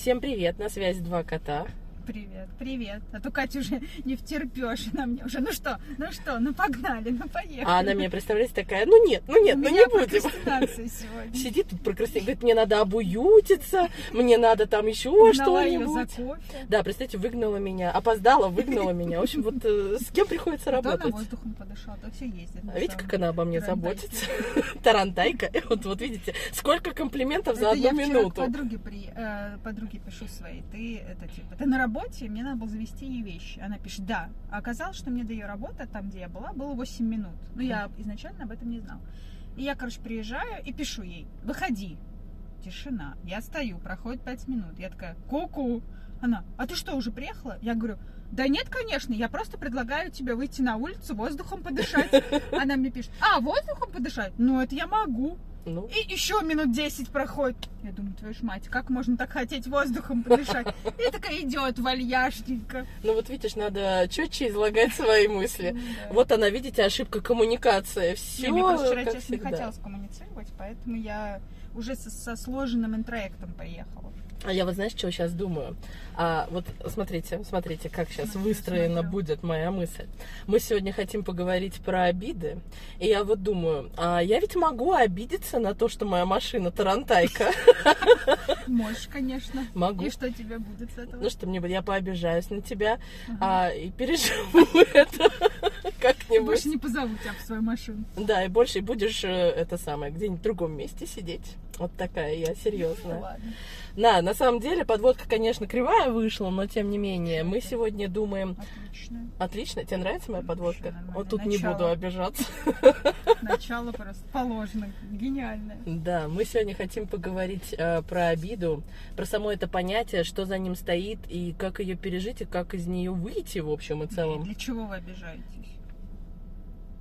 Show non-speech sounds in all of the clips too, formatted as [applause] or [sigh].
Всем привет, на связи два кота. Привет, привет. А то Катя уже не втерпешь на мне уже. Ну что, ну что, ну погнали, ну поехали. А она меня, представляете, такая, ну нет, ну нет, У ну не будем. прокрастинация [laughs] сегодня. Сидит тут прокрастинирует, говорит, мне надо обуютиться, мне надо там еще что-нибудь. Да, представьте, выгнала меня, опоздала, выгнала меня. В общем, вот э, с кем приходится то она работать? воздухом подышала, то все ездит. А видите, как она обо мне заботится? [laughs] Тарантайка. Вот, вот видите, сколько комплиментов за одну минуту. подруге, э, подруге пишу своей, ты это типа, ты на работе, мне надо было завести ей вещи. Она пишет, да. А оказалось, что мне до ее работы, там, где я была, было 8 минут. Ну, я изначально об этом не знала. И я, короче, приезжаю и пишу ей, выходи. Тишина. Я стою, проходит 5 минут. Я такая, ку-ку. Она, а ты что, уже приехала? Я говорю, да нет, конечно, я просто предлагаю тебе выйти на улицу, воздухом подышать. Она мне пишет, а, воздухом подышать? Ну, это я могу. Ну, И еще минут 10 проходит. Я думаю, твою ж мать, как можно так хотеть воздухом подышать? И такая идет вальяжненько. ну вот видишь, надо четче излагать свои мысли. Да. Вот она, видите, ошибка коммуникации. Все, мне просто вчера, честно, не хотелось коммуницировать, поэтому я уже со, со сложенным интроектом поехала. А я вот знаешь, что сейчас думаю? А, вот смотрите, смотрите, как сейчас выстроена будет моя мысль. Мы сегодня хотим поговорить про обиды. И я вот думаю, а я ведь могу обидеться на то, что моя машина тарантайка. [laughs] Можешь, конечно. Могу. И что тебе будет с этого? Ну что мне будет, я пообижаюсь на тебя а, и переживу [laughs] это И больше не позову тебя в свою машину. Да, и больше будешь э, это самое где-нибудь в другом месте сидеть. Вот такая я Ну, серьезная. ладно. Да, на самом деле подводка, конечно, кривая вышла, но тем не менее мы сегодня думаем Отлично. Отлично, тебе нравится моя подводка? нормально. Вот тут не Начало. буду обижаться. Начало просто положено. Гениальное. Да, мы сегодня хотим поговорить э, про обиду, про само это понятие, что за ним стоит и как ее пережить и как из нее выйти в общем и целом. Для чего вы обижаетесь?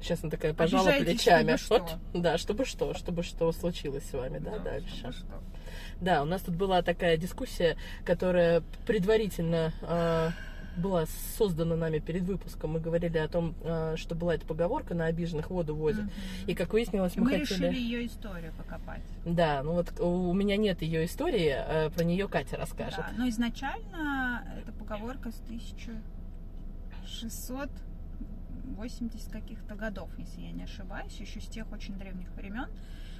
Сейчас она такая пожала Обижаетесь, плечами. чтобы Вот, что? да, чтобы что, чтобы что случилось с вами, да, дальше. чтобы что. Да, у нас тут была такая дискуссия, которая предварительно э, была создана нами перед выпуском. Мы говорили о том, э, что была эта поговорка на обиженных воду возят. Мгм. И как выяснилось, мы, Мы хотели... решили ее историю покопать. Да, ну вот у меня нет ее истории, э, про нее Катя расскажет. Да, но изначально эта поговорка с 1680 каких-то годов, если я не ошибаюсь, еще с тех очень древних времен.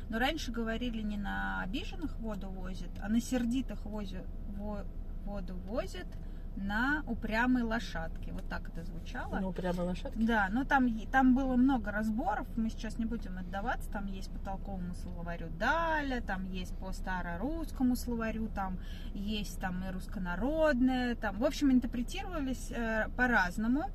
Но раньше говорили не на обиженных воду возят, а на сердитых возят, во- воду возят на упрямой лошадке. Вот так это звучало. Ну, прямо лошадки. Да, но там, там было много разборов, мы сейчас не будем отдаваться, там есть по толковому словарю Даля, там есть по старорусскому словарю, там есть там и руссконародное, там, в общем, интерпретировались э, по-разному.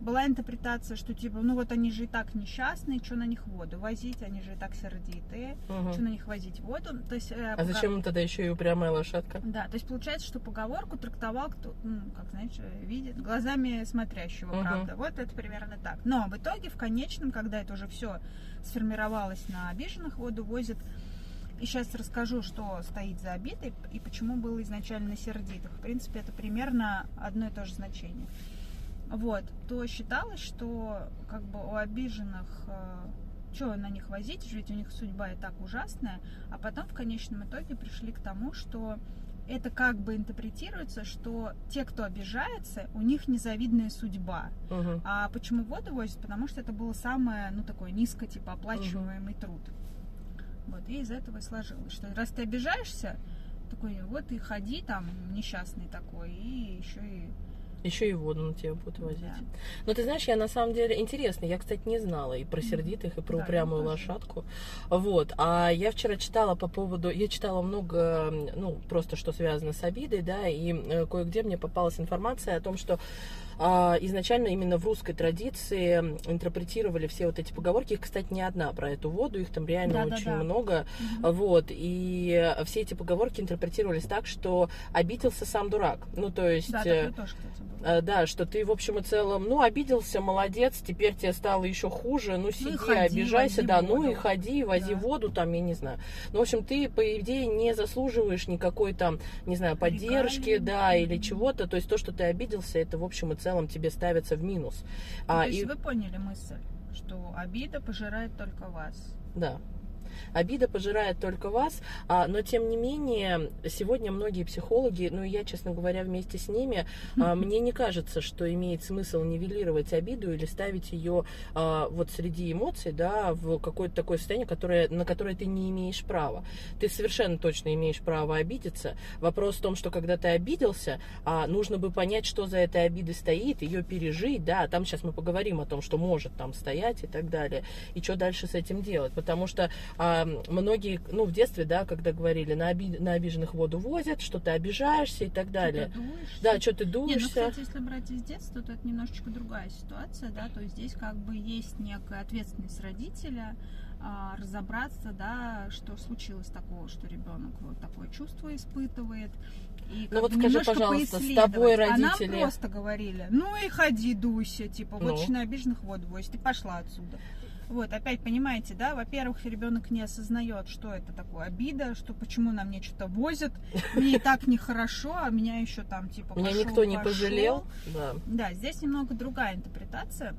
Была интерпретация, что типа, ну вот они же и так несчастные, что на них воду возить, они же и так сердитые, Мгм. что на них возить воду. То есть, э, А пока- зачем им тогда еще и упрямая лошадка? да, то есть получается, что поговорку трактовал кто, ну, как знаешь, видит, глазами смотрящего, Мгм. правда. Вот это примерно так. Но в итоге, в конечном, когда это уже все сформировалось на обиженных, воду возят. И сейчас расскажу, что стоит за обидой и почему было изначально на сердитых. В принципе, это примерно одно и то же значение. Вот, то считалось, что как бы у обиженных что на них возить, ведь у них судьба и так ужасная, а потом в конечном итоге пришли к тому, что это как бы интерпретируется, что те, кто обижается, у них незавидная судьба. Мгм. А почему воду возят? Потому что это было самое, ну, такое низко, типа, оплачиваемый труд. Вот, и из этого и сложилось, что раз ты обижаешься, такой, вот и ходи там, несчастный такой, и еще и... Еще и воду на тебя будут возить. Да. Но ты знаешь, я на самом деле интересно, я, кстати, не знала и про сердитых, и про Да, упрямую лошадку. Вот. А я вчера читала по поводу, я читала много, ну, просто что связано с обидой, да, и э, кое-где мне попалась информация о том, что а, изначально именно в русской традиции интерпретировали все вот эти поговорки. Их, кстати, не одна про эту воду, их там реально Да-да-да. очень много. Мгм. Вот, и все эти поговорки интерпретировались так, что обиделся сам дурак. Ну, то есть... Да, э, такое тоже, кстати, Да, что ты в общем и целом, ну, обиделся, молодец, теперь тебе стало еще хуже, ну, сиди, ходи, обижайся, да, ну воду. и ходи, вози Да. воду, там, я не знаю. Ну, в общем, ты, по идее, не заслуживаешь никакой там, не знаю, поддержки, Регалий. да, или чего-то. То есть то, что ты обиделся, это в общем и целом тебе ставится в минус. Ну, А, то есть и- вы поняли мысль, что обида пожирает только вас. Да. Обида пожирает только вас, а, но тем не менее, сегодня многие психологи, ну и я, честно говоря, вместе с ними, а, мне не кажется, что имеет смысл нивелировать обиду или ставить ее а, вот среди эмоций, да, в какое-то такое состояние, которое, на которое ты не имеешь права. Ты совершенно точно имеешь право обидеться. Вопрос в том, что когда ты обиделся, нужно бы понять, что за этой обидой стоит, ее пережить, да, там сейчас мы поговорим о том, что может там стоять и так далее, и что дальше с этим делать, потому что а, многие, ну, в детстве, да, когда говорили, на, оби- на обиженных воду возят, что ты обижаешься и так далее. Что ты дуешься. Да, что ты Не, ну, дуешься. кстати, если брать из детства, то это немножечко другая ситуация, да, то есть здесь как бы есть некая ответственность родителя а, разобраться, да, что случилось такого, что ребенок вот такое чувство испытывает. И Ну вот скажи, пожалуйста, с тобой А нам родители- просто говорили, ну и ходи, дуйся, типа, Ну. вот на обиженных воду возит, и пошла отсюда. Вот, опять понимаете, да, во-первых, ребенок не осознает, что это такое обида, что почему на мне что-то возят, мне и так нехорошо, а меня еще там типа Меня пошел, никто не пошел. пожалел. Да. Да, здесь немного другая интерпретация.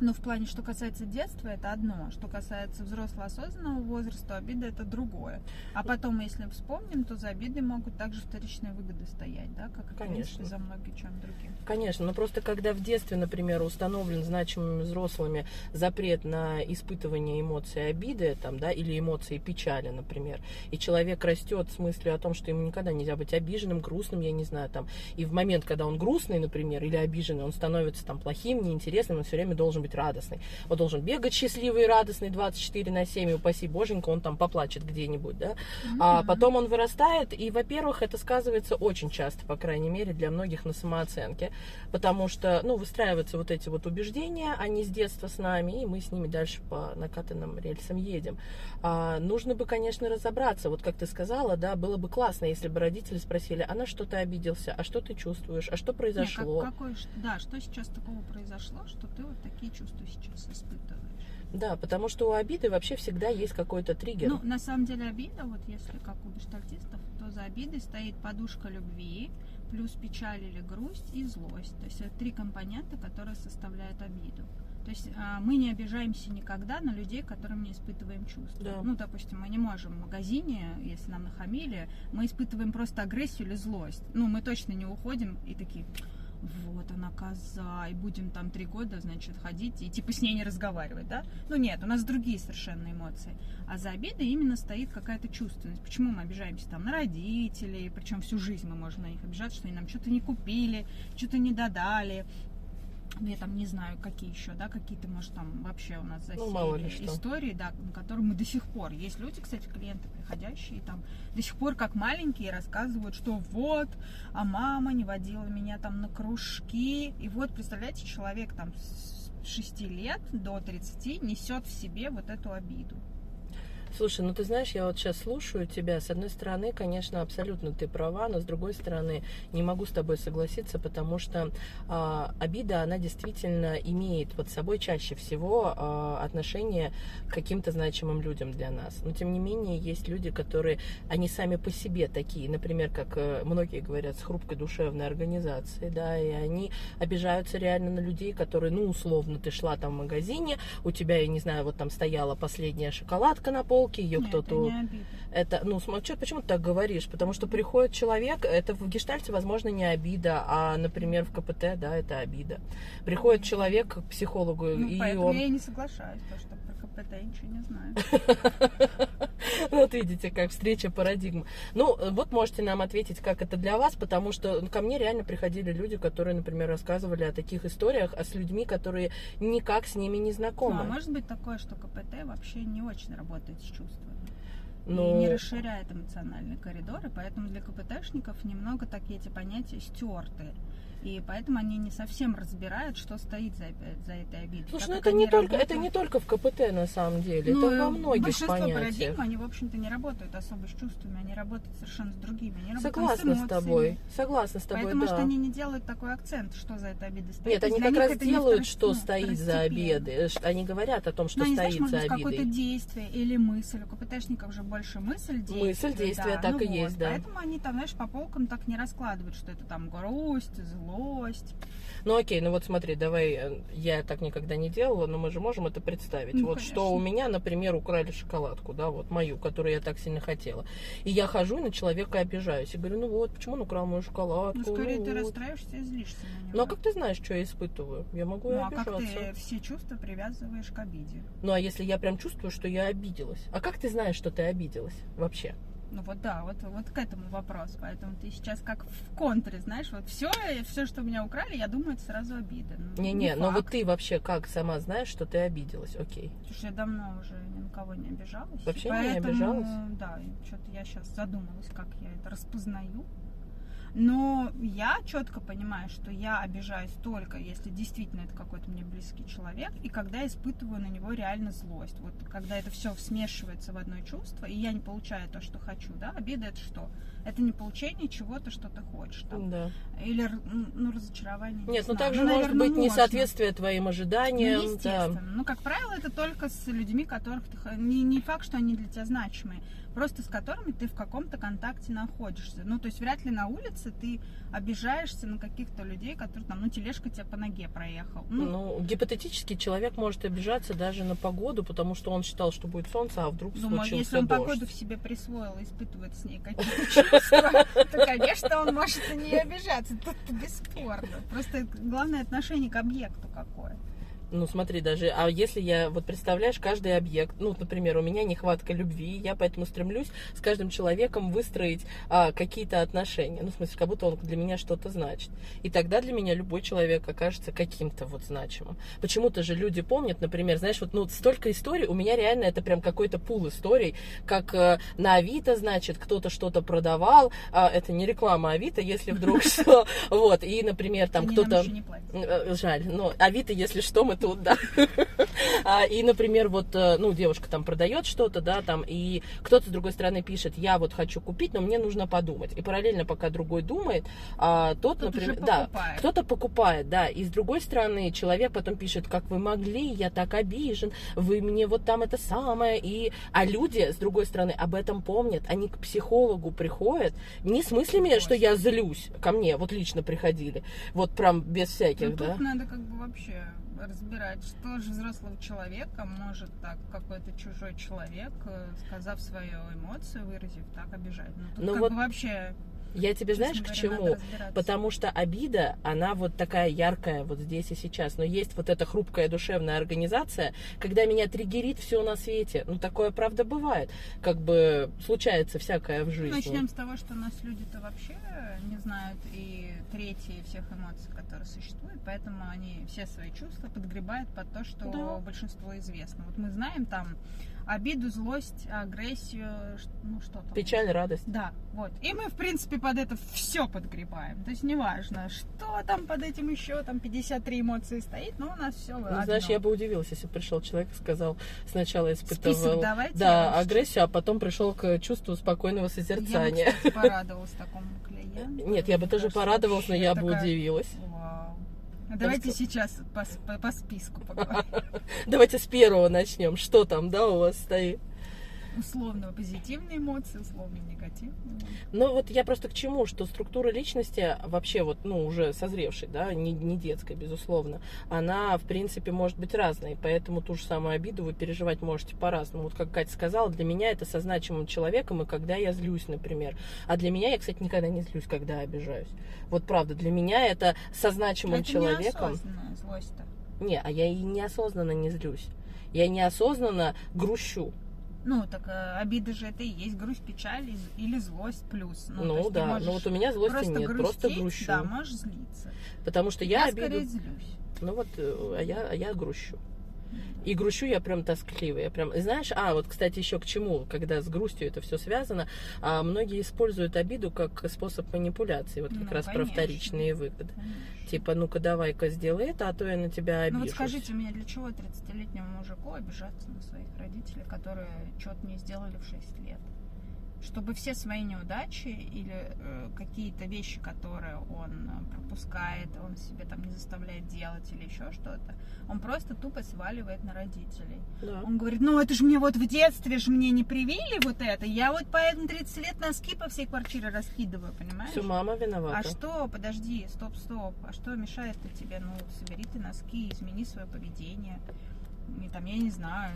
Но в плане, что касается детства, это одно. Что касается взрослого осознанного возраста, обида это другое. А потом, если вспомним, то за обидой могут также вторичные выгоды стоять, да, как в Конечно. за многим чем другим. Конечно, но просто когда в детстве, например, установлен значимыми взрослыми запрет на испытывание эмоций обиды, там, да, или эмоций печали, например, и человек растет с мыслью о том, что ему никогда нельзя быть обиженным, грустным, я не знаю, там, и в момент, когда он грустный, например, или обиженный, он становится там плохим, неинтересным, он все время должен быть радостный. Он должен бегать счастливый и радостный 24 на 7, и упаси боженька, он там поплачет где-нибудь, да. А потом он вырастает, и, во-первых, это сказывается очень часто, по крайней мере, для многих на самооценке, потому что, ну, выстраиваются вот эти вот убеждения, они с детства с нами, и мы с ними дальше по накатанным рельсам едем. А, нужно бы, конечно, разобраться, вот как ты сказала, да, было бы классно, если бы родители спросили, а на что ты обиделся, а что ты чувствуешь, а что произошло. как- какой да, что сейчас такого произошло, что ты вот такие чувства сейчас испытываешь? Да, потому что у обиды вообще всегда есть какой-то триггер. Ну, на самом деле обида, вот если как у гештальтистов, то за обидой стоит подушка любви, плюс печаль или грусть и злость. То есть это три компонента, которые составляют обиду. То есть а, мы не обижаемся никогда на людей, которым не испытываем чувства. Да. Ну, допустим, мы не можем в магазине, если нам нахамили, мы испытываем просто агрессию или злость. Ну, мы точно не уходим и такие, вот она коза, и будем там три года, значит, ходить и типа с ней не разговаривать, да? Ну нет, у нас другие совершенно эмоции. А за обидой именно стоит какая-то чувственность. Почему мы обижаемся там на родителей, причем всю жизнь мы можем на них обижаться, что они нам что-то не купили, что-то не додали. Ну, я там не знаю, какие еще, да, какие-то, может, там вообще у нас засели Ну, мало ли что. истории, да, на которые мы до сих пор. Есть люди, кстати, клиенты приходящие, там до сих пор как маленькие рассказывают, что вот, а мама не водила меня там на кружки. И вот, представляете, человек там с 6 лет до 30 несет в себе вот эту обиду. Слушай, ну ты знаешь, я вот сейчас слушаю тебя. С одной стороны, конечно, абсолютно ты права, но с другой стороны, не могу с тобой согласиться, потому что а, обида, она действительно имеет под собой чаще всего а, отношение к каким-то значимым людям для нас. Но тем не менее, есть люди, которые, они сами по себе такие, например, как э, многие говорят, с хрупкой душевной организацией, да, и они обижаются реально на людей, которые, ну, условно, ты шла там в магазине, у тебя, я не знаю, вот там стояла последняя шоколадка на полке, ее кто-то... это ну, смотри, почему ты так говоришь? Потому что приходит человек, это в гештальте, возможно, не обида, а, например, в КПТ, да, это обида. Приходит человек к психологу, Ну, и он... я не соглашаюсь, потому что КПТ я ничего не знаю. [laughs] Вот видите, как встреча парадигм. Ну, вот можете нам ответить, как это для вас, потому что ну, ко мне реально приходили люди, которые, например, рассказывали о таких историях, а с людьми, которые никак с ними не Ну, знакомы. а может быть такое, что КПТ вообще не очень работает с чувствами. Ну, И не расширяет эмоциональные коридоры, поэтому для КПТшников немного такие эти понятия стертые. И поэтому они не совсем разбирают, что стоит за, за этой обидой. Слушай, ну это не, только, это не только в КПТ на самом деле, Ну, это во многих большинство понятиях. парадигм, они, в общем-то, не работают особо с чувствами, они работают совершенно с другими. Они Согласна с с тобой. Согласна с тобой, Поэтому, да. что они не делают такой акцент, что за этой обидой стоит. Нет, они как раз делают, что ну, стоит за обиды. Ш- Они говорят о том, что знаешь, стоит может за быть, какое-то обидой. действие или мысль. У КПТшников же больше мысль, действие. Мысль, действие, так ну и вот. есть, да. Поэтому они там, знаешь, по полкам так не раскладывают, что это там грусть, злость. Ну окей, ну вот смотри, давай, э, я так никогда не делала, но мы же можем это представить. Ну, вот конечно. что у меня, например, украли шоколадку, да, вот мою, которую я так сильно хотела. И я хожу и на человека обижаюсь. И говорю, ну вот, почему он украл мою шоколадку? Ну, скорее Ну ты вот. расстраиваешься и злишься на него. Ну а как ты знаешь, что я испытываю? Я могу и Ну, а как обижаться. ты все чувства привязываешь к обиде? Ну а если я прям чувствую, что я обиделась? А как ты знаешь, что ты обиделась вообще? Ну вот да, вот, вот к этому вопрос. Поэтому ты сейчас как в контре, знаешь, вот все, все, что у меня украли, я думаю, это сразу обида. Ну, Не-не, но вот факт. ты вообще как сама знаешь, что ты обиделась? Окей. Слушай, я давно уже ни на кого не обижалась. Вообще не поэтому, обижалась? Да, что-то я сейчас задумалась, как я это распознаю. Но я четко понимаю, что я обижаюсь только, если действительно это какой-то мне близкий человек, и когда испытываю на него реально злость. Вот когда это все смешивается в одно чувство, и я не получаю то, что хочу, да, обида это что? Это не получение чего-то, что ты хочешь. Там. Да. Или ну, разочарование. не Нет, ну знаю. также Ну, может наверно, быть можно. несоответствие твоим ожиданиям. Ну, да. естественно. Ну, как правило, это только с людьми, которых ты... Не, не факт, что они для тебя значимые, просто с которыми ты в каком-то контакте находишься. Ну, то есть вряд ли на улице ты обижаешься на каких-то людей, которые там, ну, тележка тебя по ноге проехал. Ну, Ну, гипотетически человек может обижаться даже на погоду, потому что он считал, что будет солнце, а вдруг думаю, случился если он дождь. погоду в себе присвоил испытывает с ней какие-то [laughs] то, конечно, он может на нее обижаться. Тут бесспорно. Просто главное отношение к объекту какое. Ну, смотри, даже, а если я, вот представляешь, каждый объект, ну, например, у меня нехватка любви, я поэтому стремлюсь с каждым человеком выстроить а, какие-то отношения, ну, в смысле, как будто он для меня что-то значит. И тогда для меня любой человек окажется каким-то вот значимым. Почему-то же люди помнят, например, знаешь, вот, ну, столько историй, у меня реально это прям какой-то пул историй, как э, на Авито, значит, кто-то что-то продавал, а, это не реклама Авито, если вдруг [laughs] что, вот, и, например, там кто-то... Э, Жаль, но Авито, если что, мы тут, да. [laughs] А, И, например, вот, э, ну, девушка там продает что-то, да, там, и кто-то с другой стороны пишет, я вот хочу купить, но мне нужно подумать. И параллельно, пока другой думает, а, тот, например, да, кто-то покупает, да, и с другой стороны человек потом пишет, как вы могли, я так обижен, вы мне вот там это самое, и, а люди, с другой стороны, об этом помнят, они к психологу приходят, не с мыслями, что я злюсь, ко мне, вот лично приходили, вот прям без всяких, Ну, да. надо как бы вообще разбирать, что же взрослого человека может так какой-то чужой человек, э, сказав свою эмоцию, выразив, так обижать. Ну, тут Ну как вот вообще, Я тебе честно знаешь к говоря, чему? надо разбираться. Потому что обида, она вот такая яркая вот здесь и сейчас. Но есть вот эта хрупкая душевная организация, когда меня триггерит все на свете. Ну, такое, правда, бывает. Как бы случается всякое в жизни. Начнем с того, что у нас люди-то вообще не знают и трети всех эмоций, которые существуют, поэтому они все свои чувства подгребают под то, что Да. большинство известно. Вот мы знаем там обиду, злость, агрессию, ну что там. Печаль, радость. Да, вот. И мы, в принципе, под это все подгребаем. То есть неважно, что там под этим еще, там 53 эмоции стоит, но у нас все Ну, знаешь, я бы удивилась, если бы пришел человек и сказал, сначала испытывал Список давайте, да, агрессию, а потом пришел к чувству спокойного Я бы, созерцания. порадовалась такому клиенту. Нет, я бы тоже порадовалась, но я бы такая- удивилась. Вау. Давайте что- сейчас по, по- по списку поговорим. [laughs] Давайте с первого начнем. Что там, да, у вас стоит? Условно позитивные эмоции, условно негативные. Ну вот я просто к чему, что структура личности вообще вот, ну, уже созревшей, да, не, не детской, безусловно, она, в принципе, может быть разной, поэтому ту же самую обиду вы переживать можете по-разному. Вот как Катя сказала, для меня это со значимым человеком, и когда я злюсь, например. А для меня, я, кстати, никогда не злюсь, когда обижаюсь. Вот правда, для меня это со значимым Это человеком. злость-то. Не, а я и неосознанно не злюсь. Я неосознанно грущу. Ну, так э, обида же это и есть грусть, печаль или злость плюс. Ну, ты да, можешь но вот у меня злости просто нет, просто грустить, грущу. Да, можешь злиться. Потому что я, Я, обиду... скорее злюсь. Ну вот, э, а я, а я грущу. И грущу я прям тоскливо. Я прям, знаешь, а вот, кстати, еще к чему, когда с грустью это все связано, а, многие используют обиду как способ манипуляции, вот как Ну, раз про конечно. вторичные выгоды. Конечно. Типа, ну-ка давай-ка сделай это, а то я на тебя Ну обижусь. вот скажите мне, для чего 30-летнему мужику обижаться на своих родителей, которые что-то не сделали в 6 лет? Чтобы все свои неудачи или э, какие-то вещи, которые он э, пропускает, он себе там не заставляет делать или еще что-то, он просто тупо сваливает на родителей. Да. Он говорит, ну это же мне вот в детстве же мне не привили вот это, я вот поэтому 30 лет носки по всей квартире раскидываю, понимаешь? Все, мама виновата. А что, подожди, стоп, стоп, а что мешает-то тебе? Ну, собери ты носки, измени свое поведение. И там, я не знаю,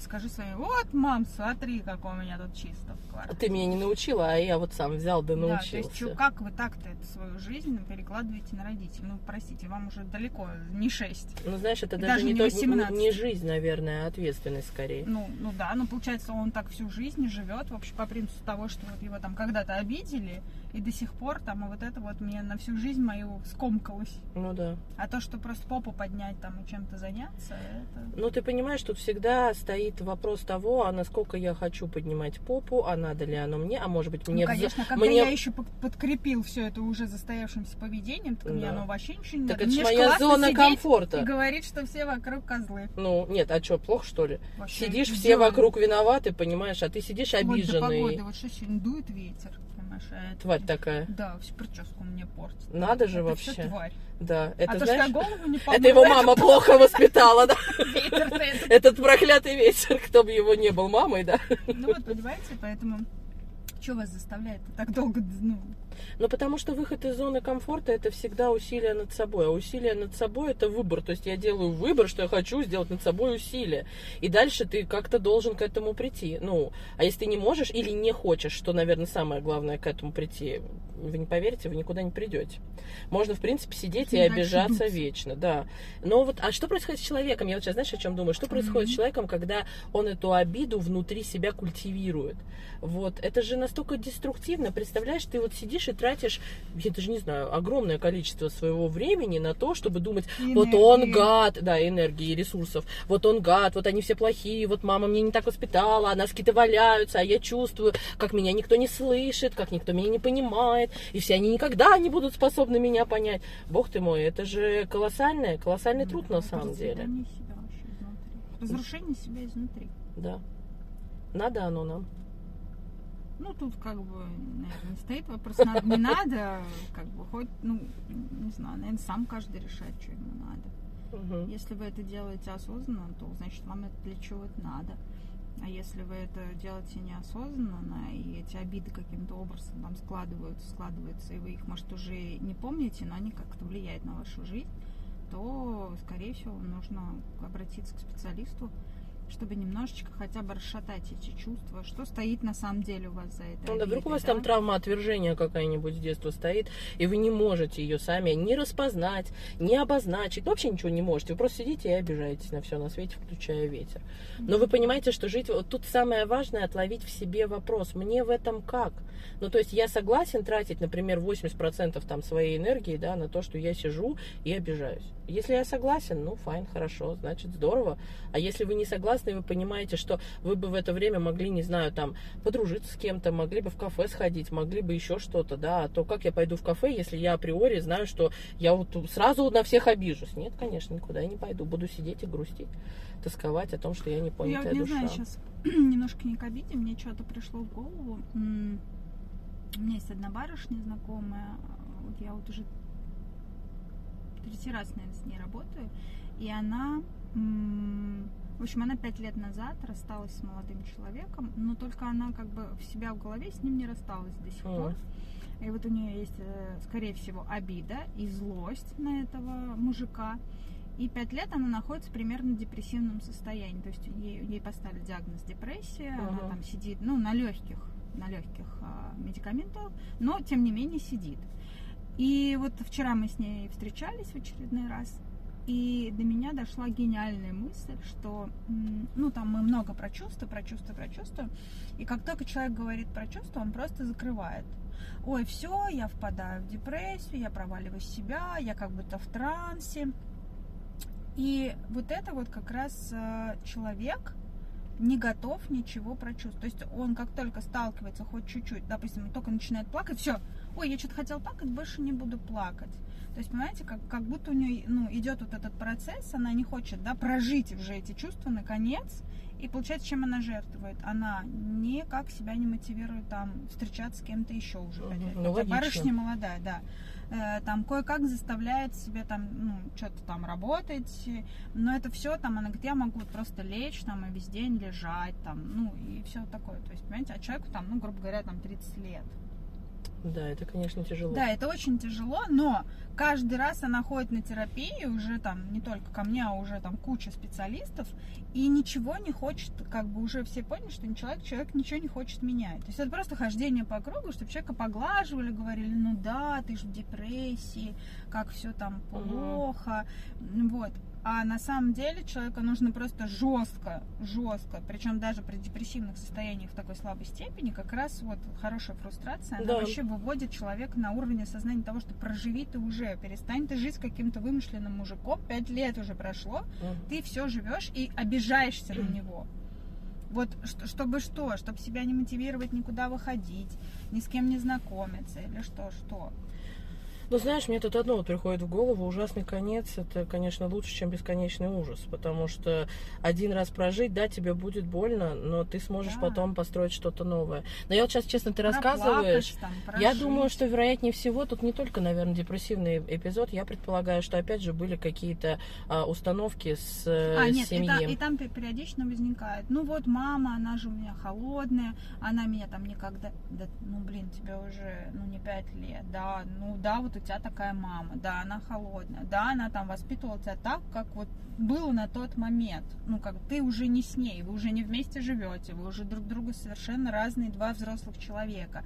и скажи своей, вот, мам, смотри, как у меня тут чисто в квартире. Ты меня не научила, а я вот сам взял да Да, то научился. есть, чё, как вы так-то эту свою жизнь перекладываете на родителей? Ну, простите, вам уже далеко не 6. Ну, знаешь, это даже, даже не, не то, 18. не жизнь, наверное, а ответственность скорее. Ну, ну да, ну получается, он так всю жизнь живет, вообще по принципу того, что вот его там когда-то обидели, и до сих пор там, и вот это вот мне на всю жизнь мою скомкалось. Ну да. А то, что просто попу поднять там и чем-то заняться, это... Ну, ты понимаешь, тут всегда стоит вопрос того, а насколько я хочу поднимать попу, а надо ли оно мне, а может быть мне... ну, конечно, когда мне- я еще под- подкрепил все это уже застоявшимся поведением, так мне Да. оно вообще ничего не Так надо. это ж Мне моя зона комфорта. И говорит, что все вокруг козлы. Ну, нет, а что, плохо, что ли? Вообще Сидишь, все вокруг виноваты, понимаешь, а ты сидишь Вот до обиженный. погоды, вот что сегодня дует ветер, понимаешь, а это- Тварь такая. Да, всю прическу мне портит. Надо же это вообще. Всё тварь. Да, это а то, знаешь... что я голову не Это помыла, его мама плохо воспитала, да? [laughs] это. [laughs] Этот проклятый ветер, кто бы его не был мамой, да? Ну вот, понимаете, поэтому... Что вас заставляет так долго, ну, Ну, потому что выход из зоны комфорта это всегда усилие над собой. А усилие над собой это выбор. То есть я делаю выбор, что я хочу сделать над собой усилие. И дальше ты как-то должен к этому прийти. Ну, а если ты не можешь или не хочешь, что, наверное, самое главное к этому прийти, вы не поверите, вы никуда не придете. Можно, в принципе, сидеть и Дальше обижаться дуться. вечно, да. Но вот, а что происходит с человеком? Я вот сейчас, знаешь, о чем думаю? Что происходит с Мгм. человеком, когда он эту обиду внутри себя культивирует? Вот, это же настолько деструктивно. Представляешь, ты вот сидишь и тратишь, я даже не знаю, огромное количество своего времени на то, чтобы думать, вот он Энергии. гад, да, энергии, ресурсов, вот он гад, вот они все плохие, вот мама мне не так воспитала, а носки-то валяются, а я чувствую, как меня никто не слышит, как никто меня не понимает, и все они никогда не будут способны меня понять. Бог ты мой, это же колоссальное, колоссальный труд на самом деле. себя. Разрушение себя изнутри. Да. Надо оно нам. Ну, тут как бы, наверное, не стоит вопрос, надо, не надо, как бы, хоть, ну, не знаю, наверное, сам каждый решает, что ему надо. Мгм. Если вы это делаете осознанно, то, значит, вам это для чего-то надо. А если вы это делаете неосознанно, и эти обиды каким-то образом там складываются, складываются, и вы их, может, уже не помните, но они как-то влияют на вашу жизнь, то, скорее всего, нужно обратиться к специалисту, чтобы немножечко хотя бы расшатать эти чувства, что стоит на самом деле у вас за это. Ну да, вдруг у вас там травма отвержения какая-нибудь с детства стоит, и вы не можете ее сами не распознать, не обозначить, ну, вообще ничего не можете. Вы просто сидите и обижаетесь на все на свете, включая ветер. Но вы понимаете, что жить... Вот тут самое важное отловить в себе вопрос. Мне в этом как? Ну, то есть я согласен тратить, например, 80% там своей энергии, да, на то, что я сижу и обижаюсь. Если я согласен, ну, файн, хорошо, значит, здорово. А если вы не согласны, вы понимаете, что вы бы в это время могли, не знаю, там, подружиться с кем-то, могли бы в кафе сходить, могли бы еще что-то, да, то как я пойду в кафе, если я априори знаю, что я вот сразу на всех обижусь? Нет, конечно, никуда я не пойду. Буду сидеть и грустить, тосковать о том, что я не Я понятая вот не душа. знаю, сейчас [clears throat] немножко не к обиде, мне что-то пришло в голову. У меня есть одна барышня знакомая, вот я вот уже третий раз, наверное, с ней работаю, и она, в общем, она пять лет назад рассталась с молодым человеком, но только она как бы в себя в голове с ним не рассталась до сих пор. И вот у нее есть, э, скорее всего, обида и злость на этого мужика. И пять лет она находится примерно в депрессивном состоянии. То есть ей, ей поставили диагноз депрессия, она Ага. там сидит, ну, на легких, на легких а, медикаментах, но тем не менее сидит. И вот вчера мы с ней встречались в очередной раз, и до меня дошла гениальная мысль, что, ну, там мы много про чувства, про чувства, про чувства, и как только человек говорит про чувства, он просто закрывает. Ой, все, я впадаю в депрессию, я проваливаюсь в себя, я как будто в трансе. И вот это вот как раз э, человек не готов ничего прочувствовать. То есть он как только сталкивается хоть чуть-чуть, допустим, он только начинает плакать, все, ой, я что-то хотел плакать, больше не буду плакать. То есть, понимаете, как, как будто у нее ну, идет вот этот процесс, она не хочет да, прожить уже эти чувства наконец, И получается, чем она жертвует? Она никак себя не мотивирует там встречаться с кем-то еще уже. Опять. Ну, Хотя логично. барышня молодая, да. Э, Там кое-как заставляет себя там, ну, что-то там работать. Но это все там, она говорит, я могу просто лечь там и весь день лежать там, ну, и все такое. То есть, понимаете, а человеку там, ну, грубо говоря, там 30 лет. Да, это, конечно, тяжело. Да, это очень тяжело, но каждый раз она ходит на терапию, уже там не только ко мне, а уже там куча специалистов, и ничего не хочет, как бы уже все поняли, что человек, человек ничего не хочет менять. То есть это просто хождение по кругу, чтобы человека поглаживали, говорили, ну да, ты же в депрессии, как все там плохо, вот. А на самом деле человека нужно просто жестко, жестко, причем даже при депрессивных состояниях в такой слабой степени, как раз вот хорошая фрустрация, она Да. вообще выводит человека на уровень осознания того, что проживи ты уже, перестань ты жить с каким-то вымышленным мужиком, пять лет уже прошло, Мгм. ты все живешь и обижаешься на него. Вот чтобы что? Чтобы себя не мотивировать никуда выходить, ни с кем не знакомиться или что, что. Ну, знаешь, мне тут одно вот приходит в голову. Ужасный конец – это, конечно, лучше, чем бесконечный ужас. Потому что один раз прожить, да, тебе будет больно, но ты сможешь Да. потом построить что-то новое. Но я вот сейчас, честно, ты рассказываешь, там, Я думаю, что вероятнее всего тут не только, наверное, депрессивный эпизод. Я предполагаю, что опять же были какие-то а, установки с э, А, нет, и, семьи. та- и там пе- периодично возникает. Ну вот мама, она же у меня холодная, она меня там никогда. Да, ну блин, тебе уже ну не пять лет, да, ну да, вот у тебя такая мама, да, она холодная, да, она там воспитывала тебя так, как вот было на тот момент. Ну как ты уже не с ней, вы уже не вместе живете, вы уже друг другу совершенно разные два взрослых человека.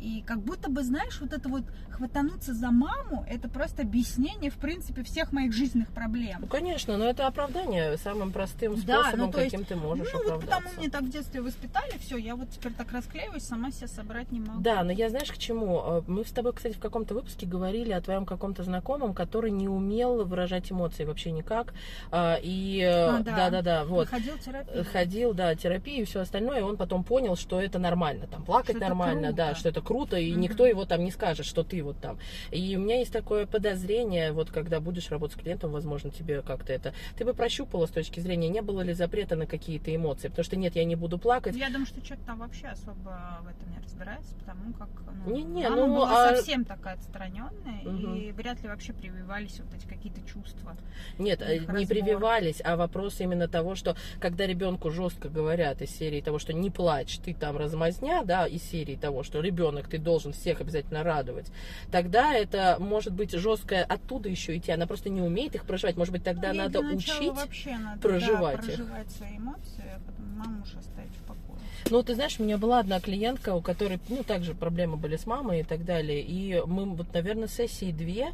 И как будто бы, знаешь, вот это вот хватануться за маму, это просто объяснение, в принципе, всех моих жизненных проблем. Ну, конечно, но это оправдание самым простым Да, способом, ну, то есть, каким ты можешь ну, вот потому мне так в детстве воспитали, все, я вот теперь так расклеиваюсь, сама себя собрать не могу. Да, но я знаешь к чему? Э, Мы с тобой, кстати, в каком-то выпуске говорили о твоем каком-то знакомом, который не умел выражать эмоции вообще никак. А, И А, да, да, да, вот. Ходил терапию. ходил, да, терапию и все остальное, и он потом понял, что это нормально, там, плакать Что нормально, да, что это круто, и никто его там не скажет, что ты вот там. И у меня есть такое подозрение, вот когда будешь работать с клиентом, возможно, тебе как-то это... Ты бы прощупала с точки зрения, не было ли запрета на какие-то эмоции, потому что нет, я не буду плакать. Я думаю, что человек там вообще особо в этом не разбирается, потому как ну, Не-не, мама ну, была а- совсем такая отстраненная, Мгм. и вряд ли вообще прививались вот эти какие-то чувства. Нет, не разбор. прививались, а вопрос именно того, что когда ребенку жестко говорят из серии того, что не плачь, ты там размазня, да, из серии того, что ребенок, ты должен всех обязательно радовать, тогда это может быть жесткое оттуда еще идти, она просто не умеет их проживать, может быть, тогда ей надо учить. вообще надо, проживать да, их. проживать свои эмоции, а потом маму уж оставить в покое. Ну, ты знаешь, у меня была одна клиентка, у которой, ну, также проблемы были с мамой и так далее. И мы, вот, наверное, сессии две,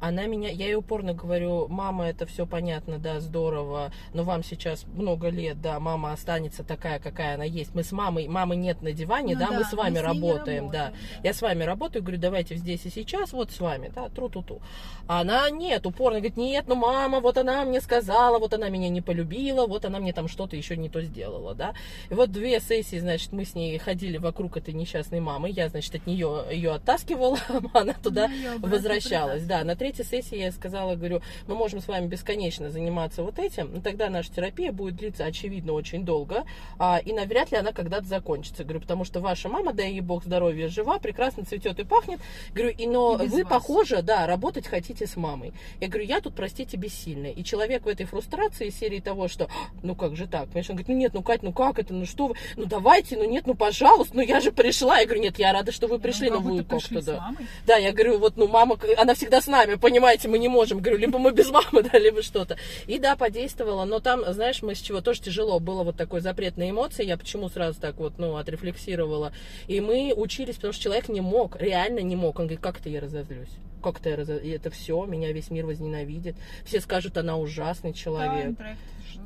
она меня, я ей упорно говорю, мама, это все понятно, да, здорово, но вам сейчас много лет, да, мама останется такая, какая она есть. Мы с мамой, мамы нет на диване, Ну да, мы с вами ней не работаем, да. работаем, Я с вами работаю, говорю, давайте здесь и сейчас, вот с вами, да, тру-ту-ту. А она нет, упорно говорит, нет, ну мама, вот она мне сказала, вот она меня не полюбила, вот она мне там что-то еще не то сделала, да. И вот две сессии, значит, мы с ней ходили вокруг этой несчастной мамы, я, значит, от нее ее оттаскивала, [laughs] она туда Ну, возвращалась, да. На третьей сессии я сказала, говорю, мы можем с вами бесконечно заниматься вот этим, но тогда наша терапия будет длиться, очевидно, очень долго, а, и навряд ли она когда-то закончится. Говорю, потому что ваша мама, дай ей бог здоровья, жива, прекрасно цветет и пахнет. Говорю, и но И вы, вас. похоже, да, работать хотите с мамой. Я говорю, я тут, простите, бессильная. И человек в этой фрустрации серии того, что, «А, ну как же так? Понимаешь, он говорит, ну нет, ну Кать, ну как это, ну что вы, ну давайте, ну нет, ну пожалуйста, ну я же пришла. Я говорю, нет, я рада, что вы пришли, ну, но вы как-то, да. Да, я говорю, вот, ну, мама, она всегда с нами, понимаете, мы не можем. Говорю, либо мы без мамы, [laughs] да, либо что-то. И да, подействовало, но там, знаешь, мы с чего тоже тяжело, было вот такой запрет на эмоции, я почему сразу так вот, ну, отрефлексировала. И мы учились, потому что человек не мог, реально не мог. Он говорит, как это я разозлюсь? Как это я разозлюсь? Это все, меня весь мир возненавидит. Все скажут, она ужасный Да, человек. ж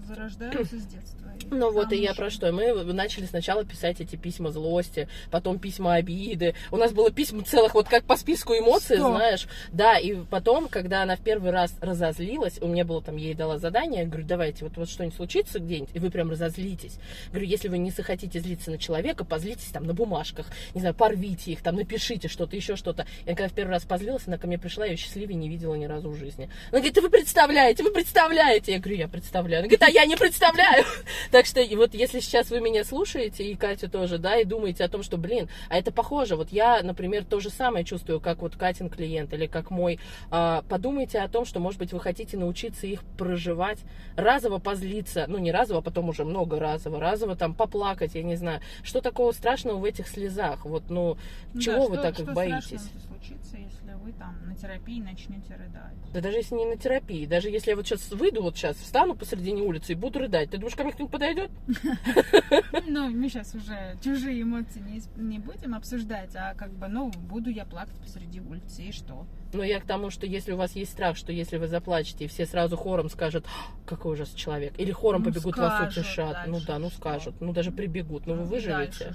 зарождаются с детства. Ну вот и я про что. Мы начали сначала писать эти письма злости, потом письма обиды. У нас было письма целых, вот как по списку эмоций, Сто. знаешь. Да, и потом, когда она в первый раз разозлилась, у меня было там, ей дала задание, я говорю, давайте, вот, вот что-нибудь случится где-нибудь, и вы прям разозлитесь. Говорю, если вы не захотите злиться на человека, позлитесь там на бумажках, не знаю, порвите их, там напишите что-то, еще что-то. Она когда в первый раз позлилась, она ко мне пришла, я ее счастливее не видела ни разу в жизни. Она говорит, вы представляете, вы представляете. Я говорю, я представляю. Она говорит, а я не представляю. [laughs] Так что и вот если сейчас вы меня слушаете, и Катя тоже, да, и думаете о том, что, блин, а это похоже. Вот я, например, то же самое чувствую, как вот Катин клиент или как мой. А, подумайте о том, что, может быть, вы хотите научиться их проживать, разово позлиться, ну не разово, а потом уже много разово, разово там поплакать, я не знаю. Что такого страшного в этих слезах? Вот, ну, чего да, вы что- так что боитесь? случится, если вы там на терапии начнете рыдать? Да даже если не на терапии, даже если я вот сейчас выйду, вот сейчас встану посредине улицы и буду рыдать, ты думаешь, ко мне кто-нибудь подойдет? [laughs] Ну, мы сейчас уже чужие эмоции не, будем обсуждать, а как бы, ну, буду я плакать посреди улицы, и что? Но я к тому, что если у вас есть страх, что если вы заплачете, и все сразу хором скажут, «А, какой ужасный человек, или хором Ну, побегут вас утешат, ну да, ну что? скажут, ну даже прибегут, ну вы выживете.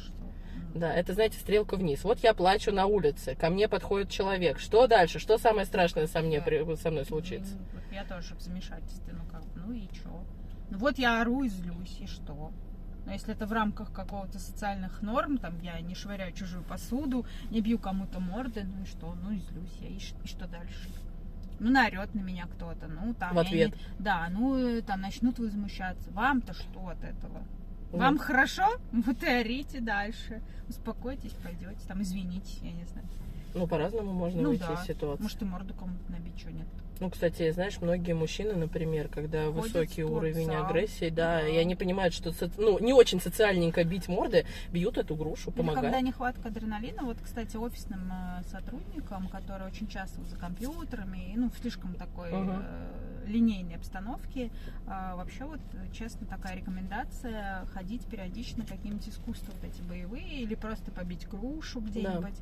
Ну, Да, это, знаете, стрелка вниз. Вот я плачу на улице, ко мне подходит человек. Что дальше? Что самое страшное со, мне, Да. при- со мной случится? Я тоже в замешательстве, ну как, ну и чё? Ну вот я ору и злюсь, и что? Но если это в рамках какого-то социальных норм, там я не швыряю чужую посуду, не бью кому-то морды, ну и что? Ну и злюсь я, и, и что дальше? Ну, наорет на меня кто-то, ну там... В я ответ. не- да, ну там начнут возмущаться. Вам-то что от этого? Вам хорошо? [laughs] Вот и орите дальше. Успокойтесь, пойдете, там извинитесь, я не знаю. Ну, по-разному можно ну выйти да, из ситуации. может и морду кому-то набить, что нет. Ну, кстати, знаешь, многие мужчины, например, когда Ходят высокий уровень агрессии, да, Да. и они понимают, что ну, не очень социальненько бить морды, бьют эту грушу, Или когда помогают. нехватка адреналина, вот, кстати, офисным э, сотрудникам, которые очень часто за компьютерами, ну, в слишком такой Мгм. э, линейной обстановке, э, вообще вот, честно, такая рекомендация ходить периодично какие-нибудь искусства вот эти боевые, или просто побить грушу где-нибудь,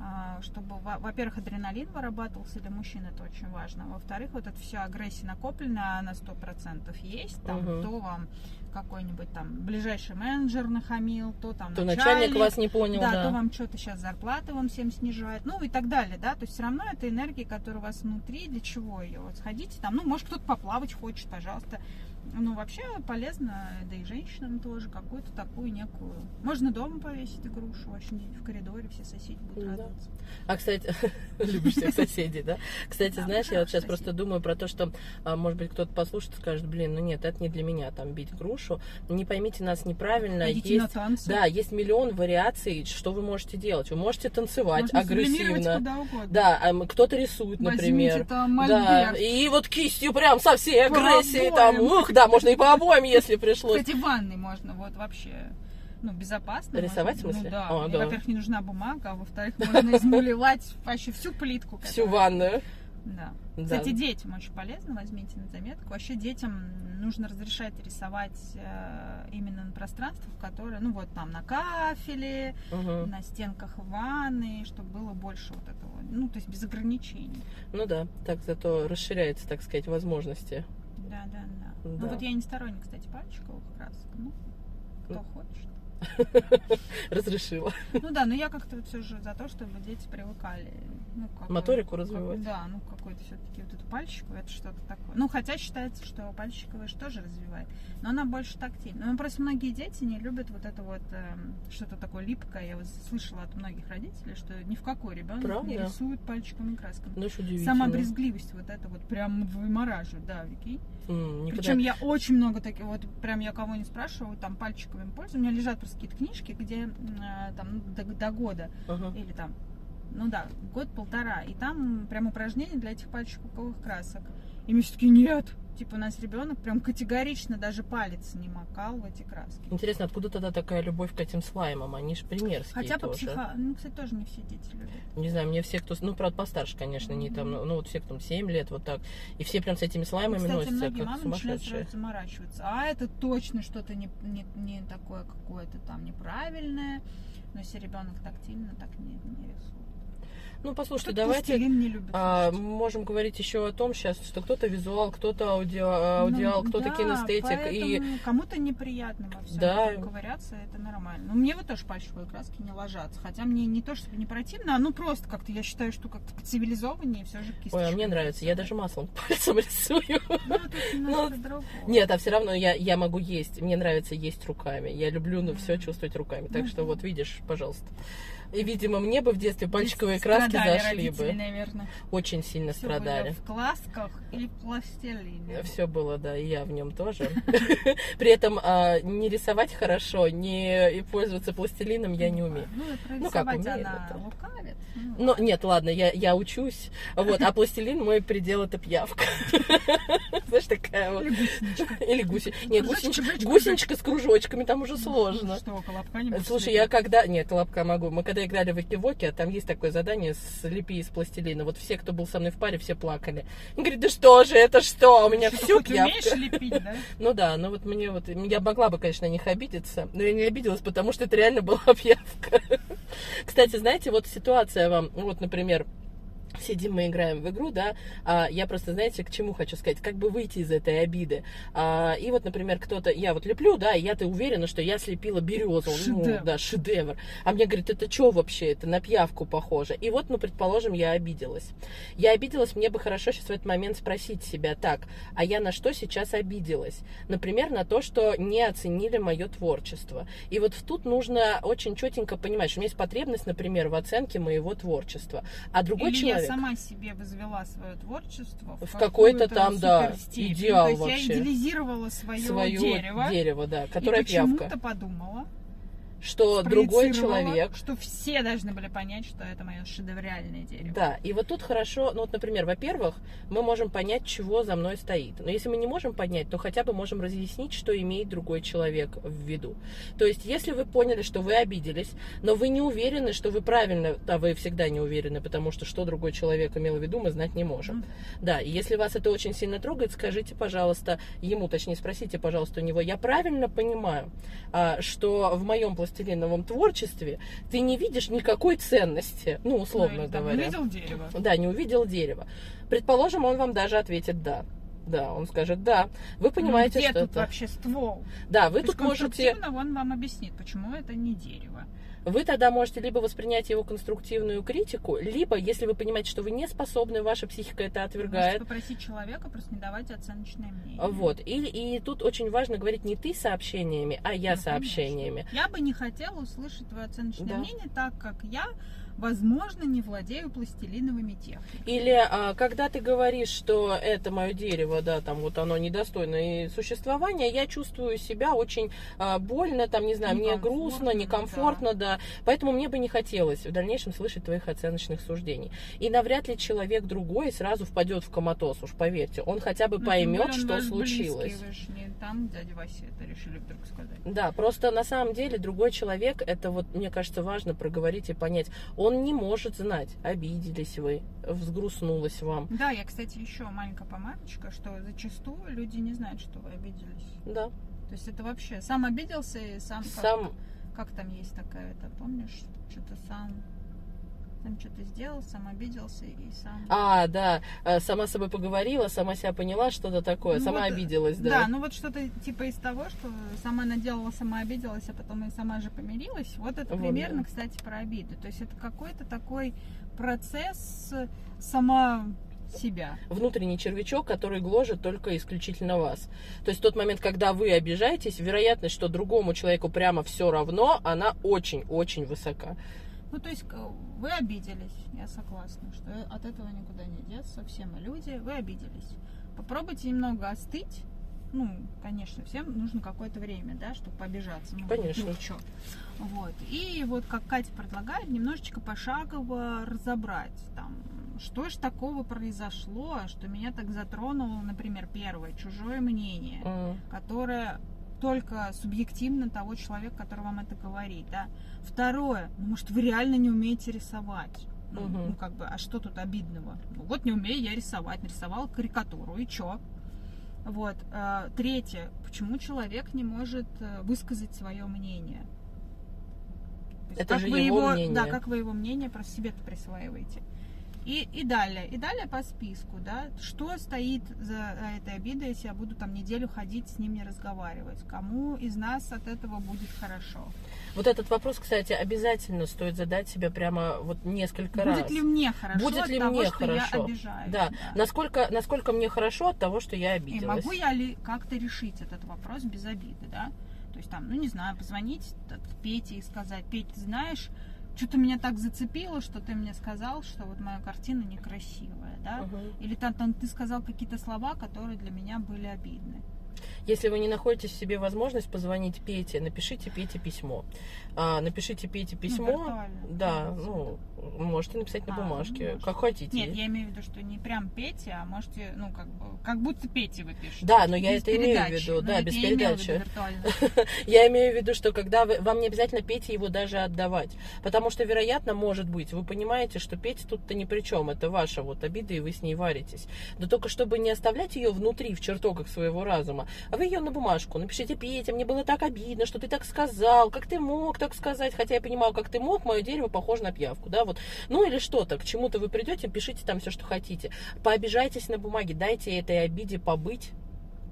а, чтобы, во- во-первых, адреналин вырабатывался для мужчин, это очень важно, во-вторых, вот эта вся агрессия накопленная на 100% есть, там, Мгм. то вам какой-нибудь там ближайший менеджер нахамил, то там То начальник вас не понял, да, да. то вам что-то сейчас зарплаты вам всем снижают, ну и так далее, да, то есть все равно это энергия, которая у вас внутри, для чего ее? Вот сходите там, ну, может, кто-то поплавать хочет, пожалуйста, ну, вообще полезно, да и женщинам тоже, какую-то такую некую, можно дома повесить вообще где-нибудь в коридоре, все соседи будут Да. радоваться. А, кстати, [laughs] любишь всех соседей, да? Кстати, Да, знаешь, я вот сейчас просто думаю про то, что, а, может быть, кто-то послушает и скажет, блин, ну нет, это не для меня, там, бить грушу. Не поймите нас неправильно. Идите на Есть, танцы. да, есть миллион вариаций, что вы можете делать. Вы можете танцевать Можно агрессивно. куда угодно. Да, а, кто-то рисует, например. Возьмите там Да, и вот кистью прям со всей агрессией там, ух, да, можно и по обоим, если пришлось. Кстати, в ванной можно вот вообще ну, безопасно. Рисовать, можно. в смысле? Ну, да. А, И, да. Во-первых, не нужна бумага, а во-вторых, можно измулевать вообще всю плитку. Всю которая- ванную. Да. Да. Кстати, детям очень полезно, возьмите на заметку. Вообще детям нужно разрешать рисовать э, именно на пространствах, которые, ну вот там на кафеле, Мгм. на стенках ванны, чтобы было больше вот этого, ну то есть без ограничений. Ну да, так зато расширяется, так сказать, возможности. Да, да, да. Да. Ну вот я не сторонник, кстати, пальчиковых красок. Ну, кто хочет. [laughs] Разрешила. Ну да, но я как-то все же за то, чтобы дети привыкали. Ну, какой- Моторику как- развивать. да, ну какой-то все-таки вот эту пальчиковую, это что-то такое. Ну, хотя считается, что пальчиковая же тоже развивает. Но она больше тактильна. Ну, просто многие дети не любят вот это вот эм, что-то такое липкое. Я вот слышала от многих родителей, что ни в какой ребенок не Правда? рисует пальчиковыми красками. Ну. Сама брезгливость вот это вот прям вымораживает, да, Вики. Никогда- Причем я очень много таких, вот прям я кого не спрашиваю, там пальчиковым пользуюсь. У меня лежат просто какие-то книжки, где э, там ну, до, до года Ага. или там, ну да, год-полтора. И там прям упражнения для этих пальчиковых красок. И мне все-таки нет. Типа у нас ребенок прям категорично даже палец не макал в эти краски. Интересно, откуда тогда такая любовь к этим слаймам? Они же примерские Хотя по тоже. психо... Ну, кстати, тоже не все дети любят. Не знаю, мне все, кто... Ну, правда, постарше, конечно, не там... Ну, вот все, кто там 7 лет, вот так. И все прям с этими слаймами Кстати, носятся, многие как мамы начинают сумасшедшие. сразу заморачиваться. А это точно что-то не, не, не такое какое-то там неправильное. Но если ребенок тактильно, так не, не рисует. Ну, послушайте, давайте... не любит. а, можем говорить еще о том сейчас, что кто-то визуал, кто-то аудио, аудиал, Ну, кто-то да, кинестетик. И Кому-то неприятно во всем Да. ковыряться, это нормально. Ну, мне вот тоже пальчиковые краски не ложатся. Хотя мне не то, чтобы не противно, а ну просто как-то я считаю, что как-то цивилизованнее все же кисточкой. Ой, а мне нравится, я даже маслом [laughs] пальцем рисую. Ну, другое. Нет, а все равно я, я могу есть. Мне нравится есть руками. Я люблю ну, все чувствовать руками. Так что вот видишь, пожалуйста. И, видимо, мне бы в детстве пальчиковые Детские краски зашли бы. наверное. Очень сильно Всё страдали. в класках или в пластилине. Все было, да, и я в нем тоже. [laughs] При этом а, не рисовать хорошо, не и пользоваться пластилином я не умею. Ну, и Ну, как умею, лукавит. Ну, нет, ладно, я учусь. Вот, а пластилин мой предел это пьявка. [laughs] Знаешь, такая вот. Или гусеничка. Или. Нет, гусеничка, гусеничка с кружочками, там уже сложно. Что, колобка не Слушай, я когда... Нет, лапка могу. Мы когда играли в Экивоке, там есть такое задание «Слепи из пластилина». Вот все, кто был со мной в паре, все плакали. Он говорит, да что же, это что? У меня все пьявка. лепить, да? [laughs] Ну да, ну вот мне вот... Я могла бы, конечно, на них обидеться, но я не обиделась, потому что это реально была [laughs] пьявка. Кстати, знаете, вот ситуация вам... Вот, например, сидим мы играем в игру, да, а, я просто, знаете, к чему хочу сказать, как бы выйти из этой обиды. А, и вот, например, кто-то, я вот леплю, да, и я-то уверена, что я слепила березу, ну, Шедевр. да, шедевр. А мне говорит, это что вообще, это на пьявку похоже. И вот, ну, предположим, я обиделась. Я обиделась, мне бы хорошо сейчас в этот момент спросить себя, так, а я на что сейчас обиделась? Например, на то, что не оценили мое творчество. И вот тут нужно очень четенько понимать, что у меня есть потребность, например, в оценке моего творчества. А другой Или человек... я сама себе возвела свое творчество В какой-то там, да, идеал То есть вообще. я идеализировала свое, свое дерево. дерево, да, и которое почему-то пьявка. подумала, Что другой человек что все должны были понять, что это мое шедевральное дерево. Да, и вот тут хорошо, ну вот, например, во-первых, мы можем понять, чего за мной стоит. Но если мы не можем понять, то хотя бы можем разъяснить, что имеет другой человек в виду. То есть, если вы поняли, что вы обиделись, но вы не уверены, что вы правильно, а вы всегда не уверены, потому что что другой человек имел в виду, мы знать не можем. Мгм. Да, и если вас это очень сильно трогает, скажите, пожалуйста, ему, точнее, спросите, пожалуйста, у него, я правильно понимаю, а, что в моем пластилиновом творчестве ты не видишь никакой ценности, ну, Ну, условно там говоря. Увидел дерево. Да, не увидел дерево. Предположим, он вам даже ответит да. Да, он скажет да. Вы понимаете, ну, где что тут это. вообще ствол? Да, вы То тут можете. он вам объяснит, почему это не дерево. Вы тогда можете либо воспринять его конструктивную критику, либо, если вы понимаете, что вы не способны, ваша психика это Можете отвергает. попросить человека просто не давать оценочное мнение. Вот. И, и тут очень важно говорить не ты сообщениями, а я Ну, сообщениями. Я бы не хотела услышать твое оценочное Да. мнение, так как я, возможно, не владею пластилиновыми техниками. Или а, когда ты говоришь, что это мое дерево, да, там вот оно недостойно и существования, я чувствую себя очень а, больно, там, не знаю, мне грустно, некомфортно, да. Поэтому мне бы не хотелось в дальнейшем слышать твоих оценочных суждений. И навряд ли человек другой сразу впадет в коматоз, уж поверьте. Он хотя бы Ну, поймет, он что случилось. близкий, вы ж не там дядя Вася это решили вдруг сказать. Да, просто на самом деле другой человек, это вот, мне кажется, важно проговорить и понять. Он не может знать, обиделись вы, взгрустнулось вам. Да, я, кстати, еще маленькая помарочка, что зачастую люди не знают, что вы обиделись. Да, То есть это вообще сам обиделся и сам... как- сам Как, там есть такая, это помнишь? Что-то сам... Там что-то сделал, сам обиделся и сам... А, да, э, сама с собой поговорила, сама себя поняла, что-то такое, Ну сама вот, обиделась, Да, да. ну вот что-то типа из того, что сама наделала, сама обиделась, а потом и сама же помирилась. Вот это Вот, примерно, да. кстати, про обиды. То есть это какой-то такой процесс сама себя. Внутренний червячок, который гложет только исключительно вас. То есть в тот момент, когда вы обижаетесь, вероятность, что другому человеку прямо все равно, она очень-очень высока. Ну, то есть к- вы обиделись, я согласна, что от этого никуда не деться, все мы люди, вы обиделись. Попробуйте немного остыть. Ну, конечно, всем нужно какое-то время, да, чтобы побежаться. Ну, Конечно. чё. Вот. И вот, как Катя предлагает, немножечко пошагово разобрать там, что ж такого произошло, что меня так затронуло, например, первое, чужое мнение М, которое только субъективно того человека, который вам это говорит, да. Второе, ну, может, вы реально не умеете рисовать. Ну, Мгм. ну, как бы, а что тут обидного? Ну, вот не умею я рисовать, нарисовала карикатуру, и чё? Вот. э, Третье, почему человек не может э, высказать свое мнение? Это как же вы его Да, мнение. как вы его мнение просто себе-то присваиваете. И, и далее, и далее по списку, да, что стоит за этой обидой, если я буду там неделю ходить с ним не разговаривать, кому из нас от этого будет хорошо, Вот этот вопрос, кстати, обязательно стоит задать себе прямо вот несколько раз. будет ли мне хорошо Будет от ли того, мне что я хорошо? обижаюсь, Да. Насколько, насколько мне хорошо от того, что я И обиделась. могу я ли как-то решить этот вопрос без обиды, да? То есть там, ну не знаю, позвонить Пете и сказать, Петь, ты знаешь, что-то меня так зацепило, что ты мне сказал, что вот моя картина некрасивая, да? Мгм. Или там, там ты сказал какие-то слова, которые для меня были обидны. Если вы не находите в себе возможность позвонить Пете, напишите Пете письмо. А, напишите Пете письмо. виртуально. да, Ну, ну, можете написать на А, ну, бумажке, можете. как хотите. Нет, я имею в виду, что не прям Пете, а можете, ну, как бы, как будто Пете вы пишете. Да, но я Без это имею в передачи. виду, Ну, да, без передачи. [laughs] Я имею в виду, что когда вы, вам не обязательно Пете его даже отдавать. Потому что, вероятно, может быть, вы понимаете, что Петя тут-то ни при чем. Это ваша вот обида, и вы с ней варитесь. Но только чтобы не оставлять ее внутри, в чертогах своего разума, а вы ее на бумажку. Напишите, Петя, мне было так обидно, что ты так сказал, как ты мог так сказать, хотя я понимаю, как ты мог, мое дерево похоже на пиявку, да, вот. Ну или что-то, к чему-то вы придете, пишите там все, что хотите. Пообижайтесь на бумаге, дайте этой обиде побыть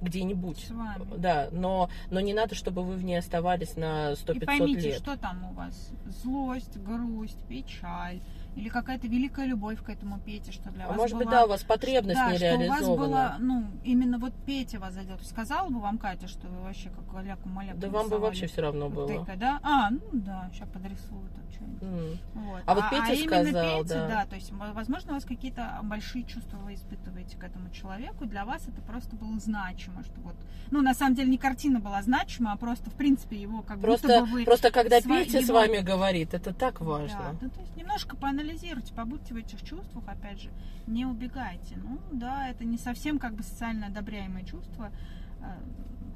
где-нибудь. С вами. Да, но, но не надо, чтобы вы в ней оставались на 100-500 И поймите, лет. что там у вас. Злость, грусть, печаль. Или какая-то великая любовь к этому Пете, что для А вас может быть, была- да, у вас потребность да, не что у вас была, ну, именно вот Петя вас задел. То есть Сказала бы вам Катя, что вы вообще как галяку маляку Да вам бы вообще все равно было. да? А, ну да, сейчас подрисую там что-нибудь. М. Вот. А вот Петя именно сказал, Петя, да. да, то есть, возможно, у вас какие-то большие чувства вы испытываете к этому человеку, для вас это просто было значимо, что вот, ну, на самом деле не картина была значима, а просто, в принципе, его как Просто, будто бы вы... просто когда сва- Петя с вами говорит, это так Да, важно. ну, то есть немножко поанализируйте, побудьте в этих чувствах, опять же, не убегайте. Ну, да, это не совсем как бы социально одобряемое чувство, э,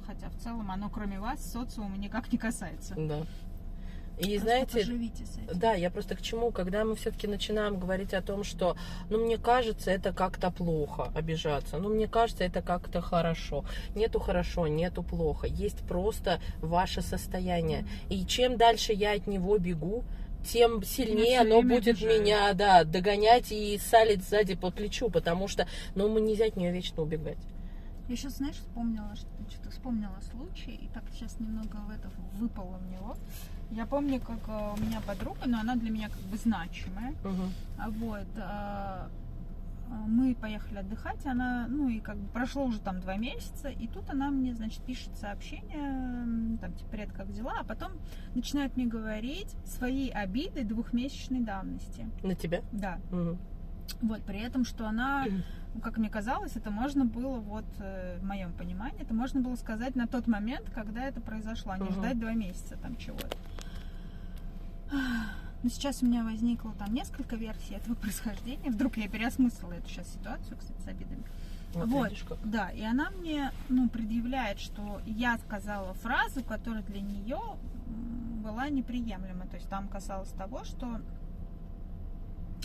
хотя в целом оно, кроме вас, социума никак не касается. Да. И Просто знаете, поживите с этим. Да, я просто к чему, когда мы все-таки начинаем говорить о том, что, ну, мне кажется, это как-то плохо обижаться, ну, мне кажется, это как-то хорошо. Нету хорошо, нету плохо, есть просто ваше состояние. И чем дальше я от него бегу, тем сильнее оно будет обижает. меня, да, догонять и салить сзади по плечу, потому что, ну, мы нельзя от нее вечно убегать. Я сейчас, знаешь, вспомнила, что, что-то вспомнила случай, и так сейчас немного в это выпало в него. Я помню, как э, у меня подруга, но она для меня как бы значимая. А Вот. Мы поехали отдыхать, она, ну и как бы прошло уже там два месяца, и тут она мне, значит, пишет сообщение, там, типа, привет, как дела, а потом начинает мне говорить свои обиды двухмесячной давности. На тебя? Да. Мгм. Вот, при этом, что она, [clears throat] как мне казалось, это можно было, вот, э, в моем понимании, это можно было сказать на тот момент, когда это произошло, а не Мгм. ждать два месяца там чего-то. Но сейчас у меня возникло там несколько версий этого [laughs] происхождения. Вдруг я переосмыслила эту сейчас ситуацию, кстати, с обидами. Вот, Вот. видишь, как. Да, и она мне, ну, предъявляет, что я сказала фразу, которая для нее была неприемлема. То есть там касалось того, что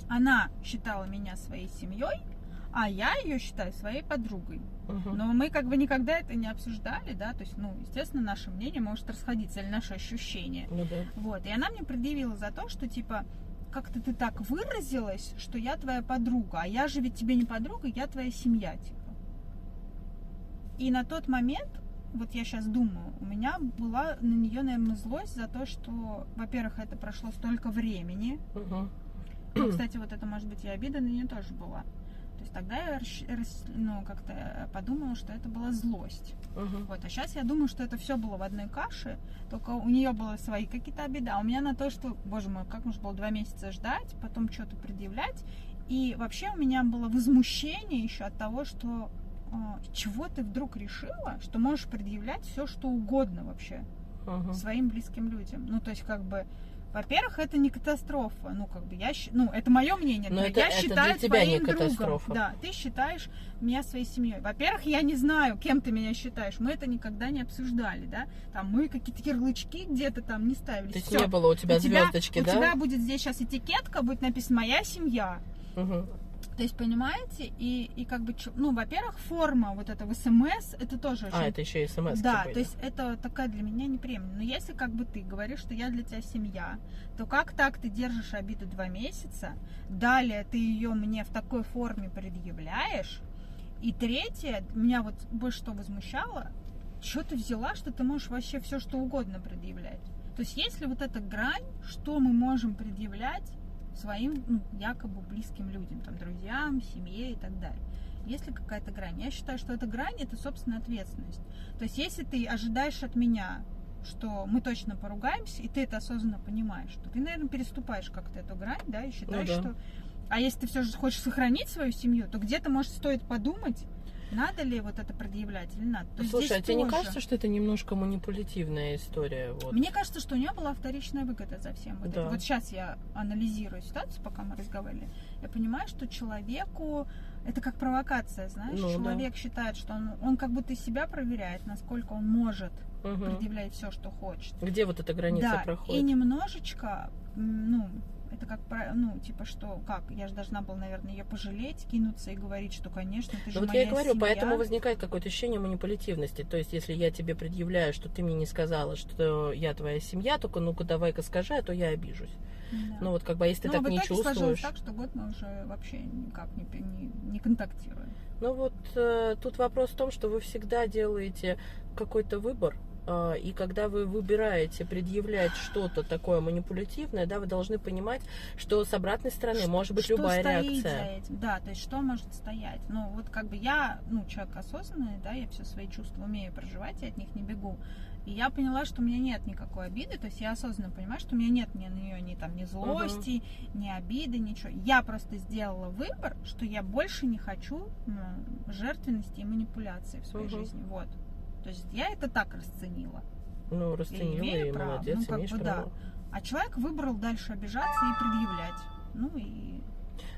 она считала меня своей семьей, а я ее считаю своей подругой. Мгм. Но мы как бы никогда это не обсуждали, да, то есть, ну, естественно, наше мнение может расходиться, или наши ощущения. Ну да. Вот, и она мне предъявила за то, что, типа, как-то ты так выразилась, что я твоя подруга, а я же ведь тебе не подруга, я твоя семья, типа. И на тот момент, вот я сейчас думаю, у меня была на нее, наверное, злость за то, что, во-первых, это прошло столько времени. Мгм. Ну, кстати, вот это, может быть, и обида на нее тоже была. То есть тогда я ну, как-то подумала, что это была злость. Мгм. Вот, а сейчас я думаю, что это все было в одной каше, только у нее было свои какие-то обиды, а у меня на то, что, боже мой, как нужно было два месяца ждать, потом что-то предъявлять. И вообще у меня было возмущение еще от того, что э, чего ты вдруг решила, что можешь предъявлять все, что угодно вообще Мгм. своим близким людям. Ну, то есть, как бы, во-первых, это не катастрофа. Ну, как бы, я, ну, это мое мнение. Но это- я это считаю для тебя не твоим другом. катастрофа. Да, ты считаешь меня своей семьей. Во-первых, я не знаю, кем ты меня считаешь. Мы это никогда не обсуждали, да. Там мы какие-то ярлычки где-то там не ставили. То есть не было у тебя у тебя, звездочки, у да? тебя будет здесь сейчас этикетка, будет написано «Моя семья». Мгм. То есть, понимаете, и, и как бы, ну, во-первых, форма вот этого СМС, это тоже очень А, это еще и смс да, были. то есть это такая для меня неприемлема. Но если как бы ты говоришь, что я для тебя семья, то как так ты держишь обиду два месяца, далее ты ее мне в такой форме предъявляешь, и третье, меня вот больше что возмущало, что ты взяла, что ты можешь вообще все что угодно предъявлять. То есть есть ли вот эта грань, что мы можем предъявлять своим ну, якобы близким людям, там, друзьям, семье и так далее. Есть ли какая-то грань? Я считаю, что эта грань это, собственно, ответственность. То есть, если ты ожидаешь от меня что мы точно поругаемся, и ты это осознанно понимаешь, что ты, наверное, переступаешь как-то эту грань, да, и считаешь, Ну да. что... А если ты все же хочешь сохранить свою семью, то где-то, может, стоит подумать, надо ли вот это предъявлять или надо. То есть Слушай, а тебе не тоже. кажется, что это немножко манипулятивная история? Вот? Мне кажется, что у нее была вторичная выгода за всем. Вот, Да. это. вот сейчас я анализирую ситуацию, пока мы разговаривали. Я понимаю, что человеку это как провокация, знаешь. Ну, да. Человек считает, что он, он как будто себя проверяет, насколько он может Мгм. предъявлять все, что хочет. Где вот эта граница да, проходит? и немножечко, ну, это как, про- ну, типа, что, как, я же должна была, наверное, ее пожалеть, кинуться и говорить, что, конечно, ты же Ну вот моя я и говорю, семья. поэтому возникает какое-то ощущение манипулятивности. То есть, если я тебе предъявляю, что ты мне не сказала, что я твоя семья, только ну-ка давай-ка скажи, а то я обижусь. Да. Ну вот как бы, а если ты Ну, так в не итоге сложилось чувствуешь. так, что год мы уже вообще никак не, не, не контактируем. Ну вот э, тут вопрос в том, что вы всегда делаете какой-то выбор, и когда вы выбираете предъявлять что-то такое манипулятивное, да, вы должны понимать, что с обратной стороны может быть что любая реакция. Да, то есть что может стоять? Ну, вот как бы я, ну, человек осознанный, да, я все свои чувства умею проживать, я от них не бегу. И я поняла, что у меня нет никакой обиды, то есть я осознанно понимаю, что у меня нет ни на нее ни там ни злости, ни обиды, ничего. Я просто сделала выбор, что я больше не хочу ну, жертвенности и манипуляции в своей Мгм. жизни. Вот. То есть я это так расценила. Ну, расценила имею и право. молодец, Ну, как имеешь бы да. право. А человек выбрал дальше обижаться и предъявлять. Ну и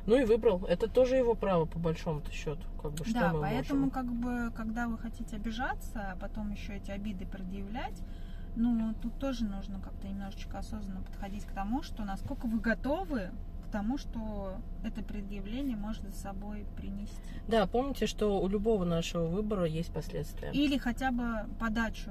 Ну и выбрал. Это тоже его право, по большому-то счету. Как бы, что да, мы поэтому можем? как бы, когда вы хотите обижаться, а потом еще эти обиды предъявлять, ну, тут тоже нужно как-то немножечко осознанно подходить к тому, что насколько вы готовы к тому, что это предъявление может за собой принести. Да, помните, что у любого нашего выбора есть последствия. Или хотя бы подачу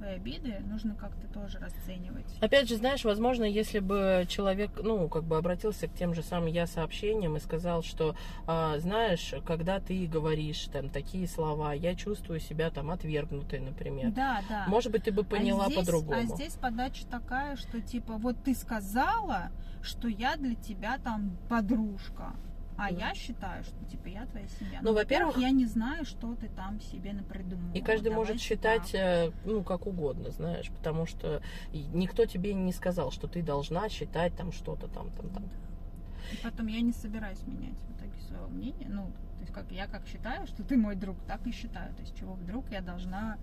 своей обиды нужно как-то тоже расценивать. Опять же, знаешь, возможно, если бы человек, ну, как бы обратился к тем же самым я сообщениям и сказал, что, а, знаешь, когда ты говоришь там такие слова, я чувствую себя там отвергнутой, например. Да, да. Может быть, ты бы поняла а по-другому. А здесь подача такая, что типа вот ты сказала, что я для тебя там подружка. А я считаю, что типа я твоя семья. Ну, во-первых- я не знаю, что ты там себе напридумывала. И каждый Давайте может считать, так. э, ну, как угодно, знаешь, потому что никто тебе не сказал, что ты должна считать там что-то там, там, там. И потом я не собираюсь менять в итоге своего мнения. Ну, то есть как я как считаю, что ты мой друг, так и считаю. То есть чего вдруг я должна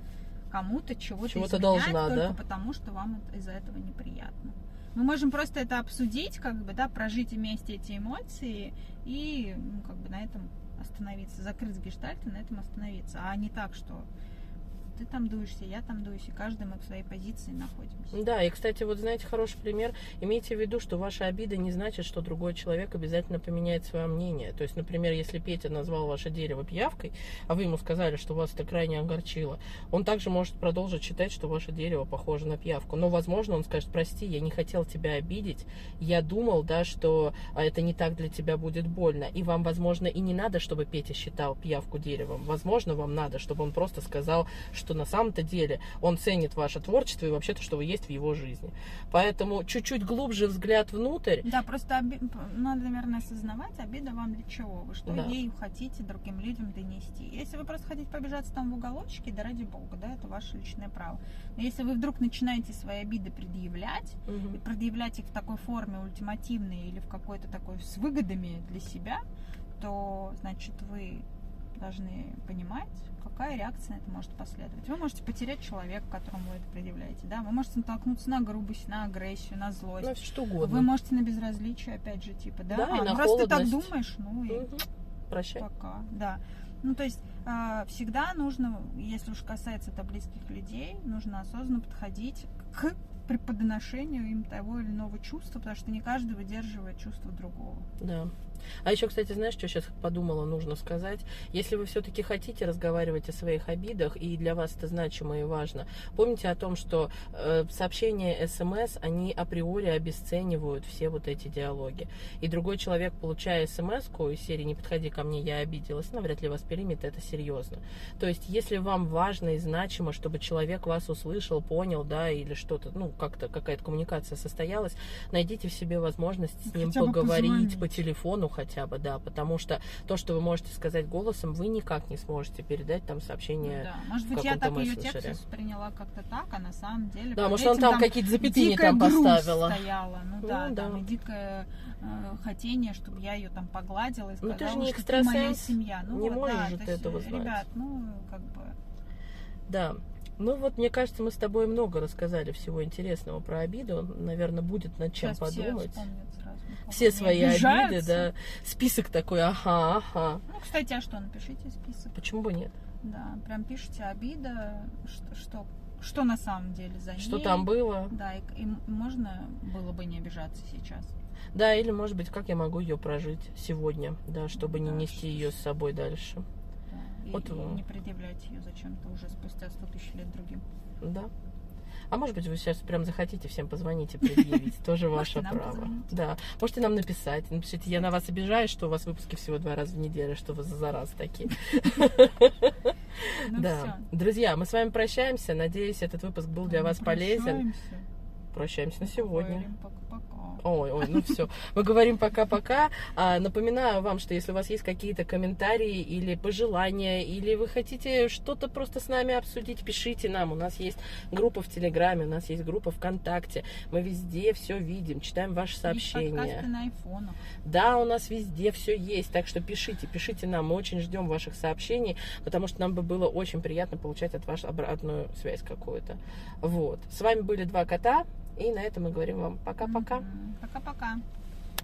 кому-то чего-то Чего-то изменять должна, только да? потому, что вам из-за этого неприятно. Мы можем просто это обсудить, как бы, да, прожить вместе эти эмоции и, ну, как бы на этом остановиться, закрыть гештальт и на этом остановиться. А не так, что ты там дуешься, я там дуюсь, и каждый мы в своей позиции находимся. Да, и, кстати, вот знаете, хороший пример. Имейте в виду, что ваша обида не значит, что другой человек обязательно поменяет свое мнение. То есть, например, если Петя назвал ваше дерево пиявкой, а вы ему сказали, что вас это крайне огорчило, он также может продолжить считать, что ваше дерево похоже на пиявку. Но, возможно, он скажет, прости, я не хотел тебя обидеть, я думал, да, что а, это не так для тебя будет больно. И вам, возможно, и не надо, чтобы Петя считал пиявку деревом. Возможно, вам надо, чтобы он просто сказал, что на самом-то деле он ценит ваше творчество и вообще то, что вы есть в его жизни. Поэтому чуть-чуть глубже взгляд внутрь. Да, просто оби- надо, наверное, осознавать, обида вам для чего, вы что Да. ею хотите другим людям донести. Если вы просто хотите побежаться там в уголочке, да ради бога, да, это ваше личное право. Но если вы вдруг начинаете свои обиды предъявлять, и Мгм. предъявлять их в такой форме ультимативной или в какой-то такой с выгодами для себя, то, значит, вы должны понимать, какая реакция на это может последовать. Вы можете потерять человека, которому вы это предъявляете, да, вы можете натолкнуться на грубость, на агрессию, на злость. Ну, всё что Вы угодно. можете на безразличие, опять же, типа, да? Да, и а, на ну, раз ты так думаешь, ну и Мгм. Прощай. пока, да. Ну, то есть а, всегда нужно, если уж касается это близких людей, нужно осознанно подходить к преподношению им того или иного чувства, потому что не каждый выдерживает чувство другого. Да. А еще, кстати, знаешь, что сейчас подумала, нужно сказать? Если вы все-таки хотите разговаривать о своих обидах, и для вас это значимо и важно, помните о том, что э, сообщения СМС, они априори обесценивают все вот эти диалоги. И другой человек, получая смс из серии «Не подходи ко мне, я обиделась», навряд ли воспримет это серьезно. То есть, если вам важно и значимо, чтобы человек вас услышал, понял, да, или что-то, ну, как-то какая-то коммуникация состоялась, найдите в себе возможность с ним Хотя поговорить по телефону хотя бы, да, потому что то, что вы можете сказать голосом, вы никак не сможете передать там Ну сообщение. да. Может быть, я так ее текст восприняла как-то так, а на самом деле... Да, может, он этим там какие-то запятые там поставила. стояла. Ну, Ну да, да. там и дикое э, хотение, чтобы я ее там погладила и Ну, сказала, ты же не что ты моя семья. Ну, не вот, можешь да, ты есть, этого знать. Ребят, ну, как бы... Да. Ну вот, мне кажется, мы с тобой много рассказали всего интересного про обиду. Наверное, будет над чем Сейчас все подумать. вспомнят сразу, Все свои обиды, обижаются. да. Список такой, ага, ага. Ну, кстати, а что, напишите список. Почему бы нет? Да, прям пишите обида, что, что, что на самом деле за ней. Что там было? Да, и, и можно было бы не обижаться сейчас. Да, или, может быть, как я могу ее прожить сегодня, да, чтобы не Да, нести что- ее с собой дальше. И, Вот, не предъявлять ее зачем-то уже спустя 100 тысяч лет другим. Да. А может быть, вы сейчас прям захотите всем позвонить и предъявить. Тоже ваше право. Да. Можете нам написать. Напишите, я на вас обижаюсь, что у вас выпуски всего два раза в неделю, что вы за зараз такие. Ну Да. Друзья, мы с вами прощаемся. Надеюсь, этот выпуск был для вас полезен. Прощаемся. На сегодня. Пока-пока. Ой, ой, ну все. Мы говорим пока-пока. А, напоминаю вам, что если у вас есть какие-то комментарии или пожелания, или вы хотите что-то просто с нами обсудить, пишите нам. У нас есть группа в Телеграме, у нас есть группа ВКонтакте. Мы везде все видим, читаем ваши сообщения. на айфонах. Да, у нас везде все есть, так что пишите, пишите нам, мы очень ждем ваших сообщений, потому что нам бы было очень приятно получать от вас обратную связь какую-то. Вот. С вами были два кота, и на этом мы говорим вам пока-пока. Пока-пока.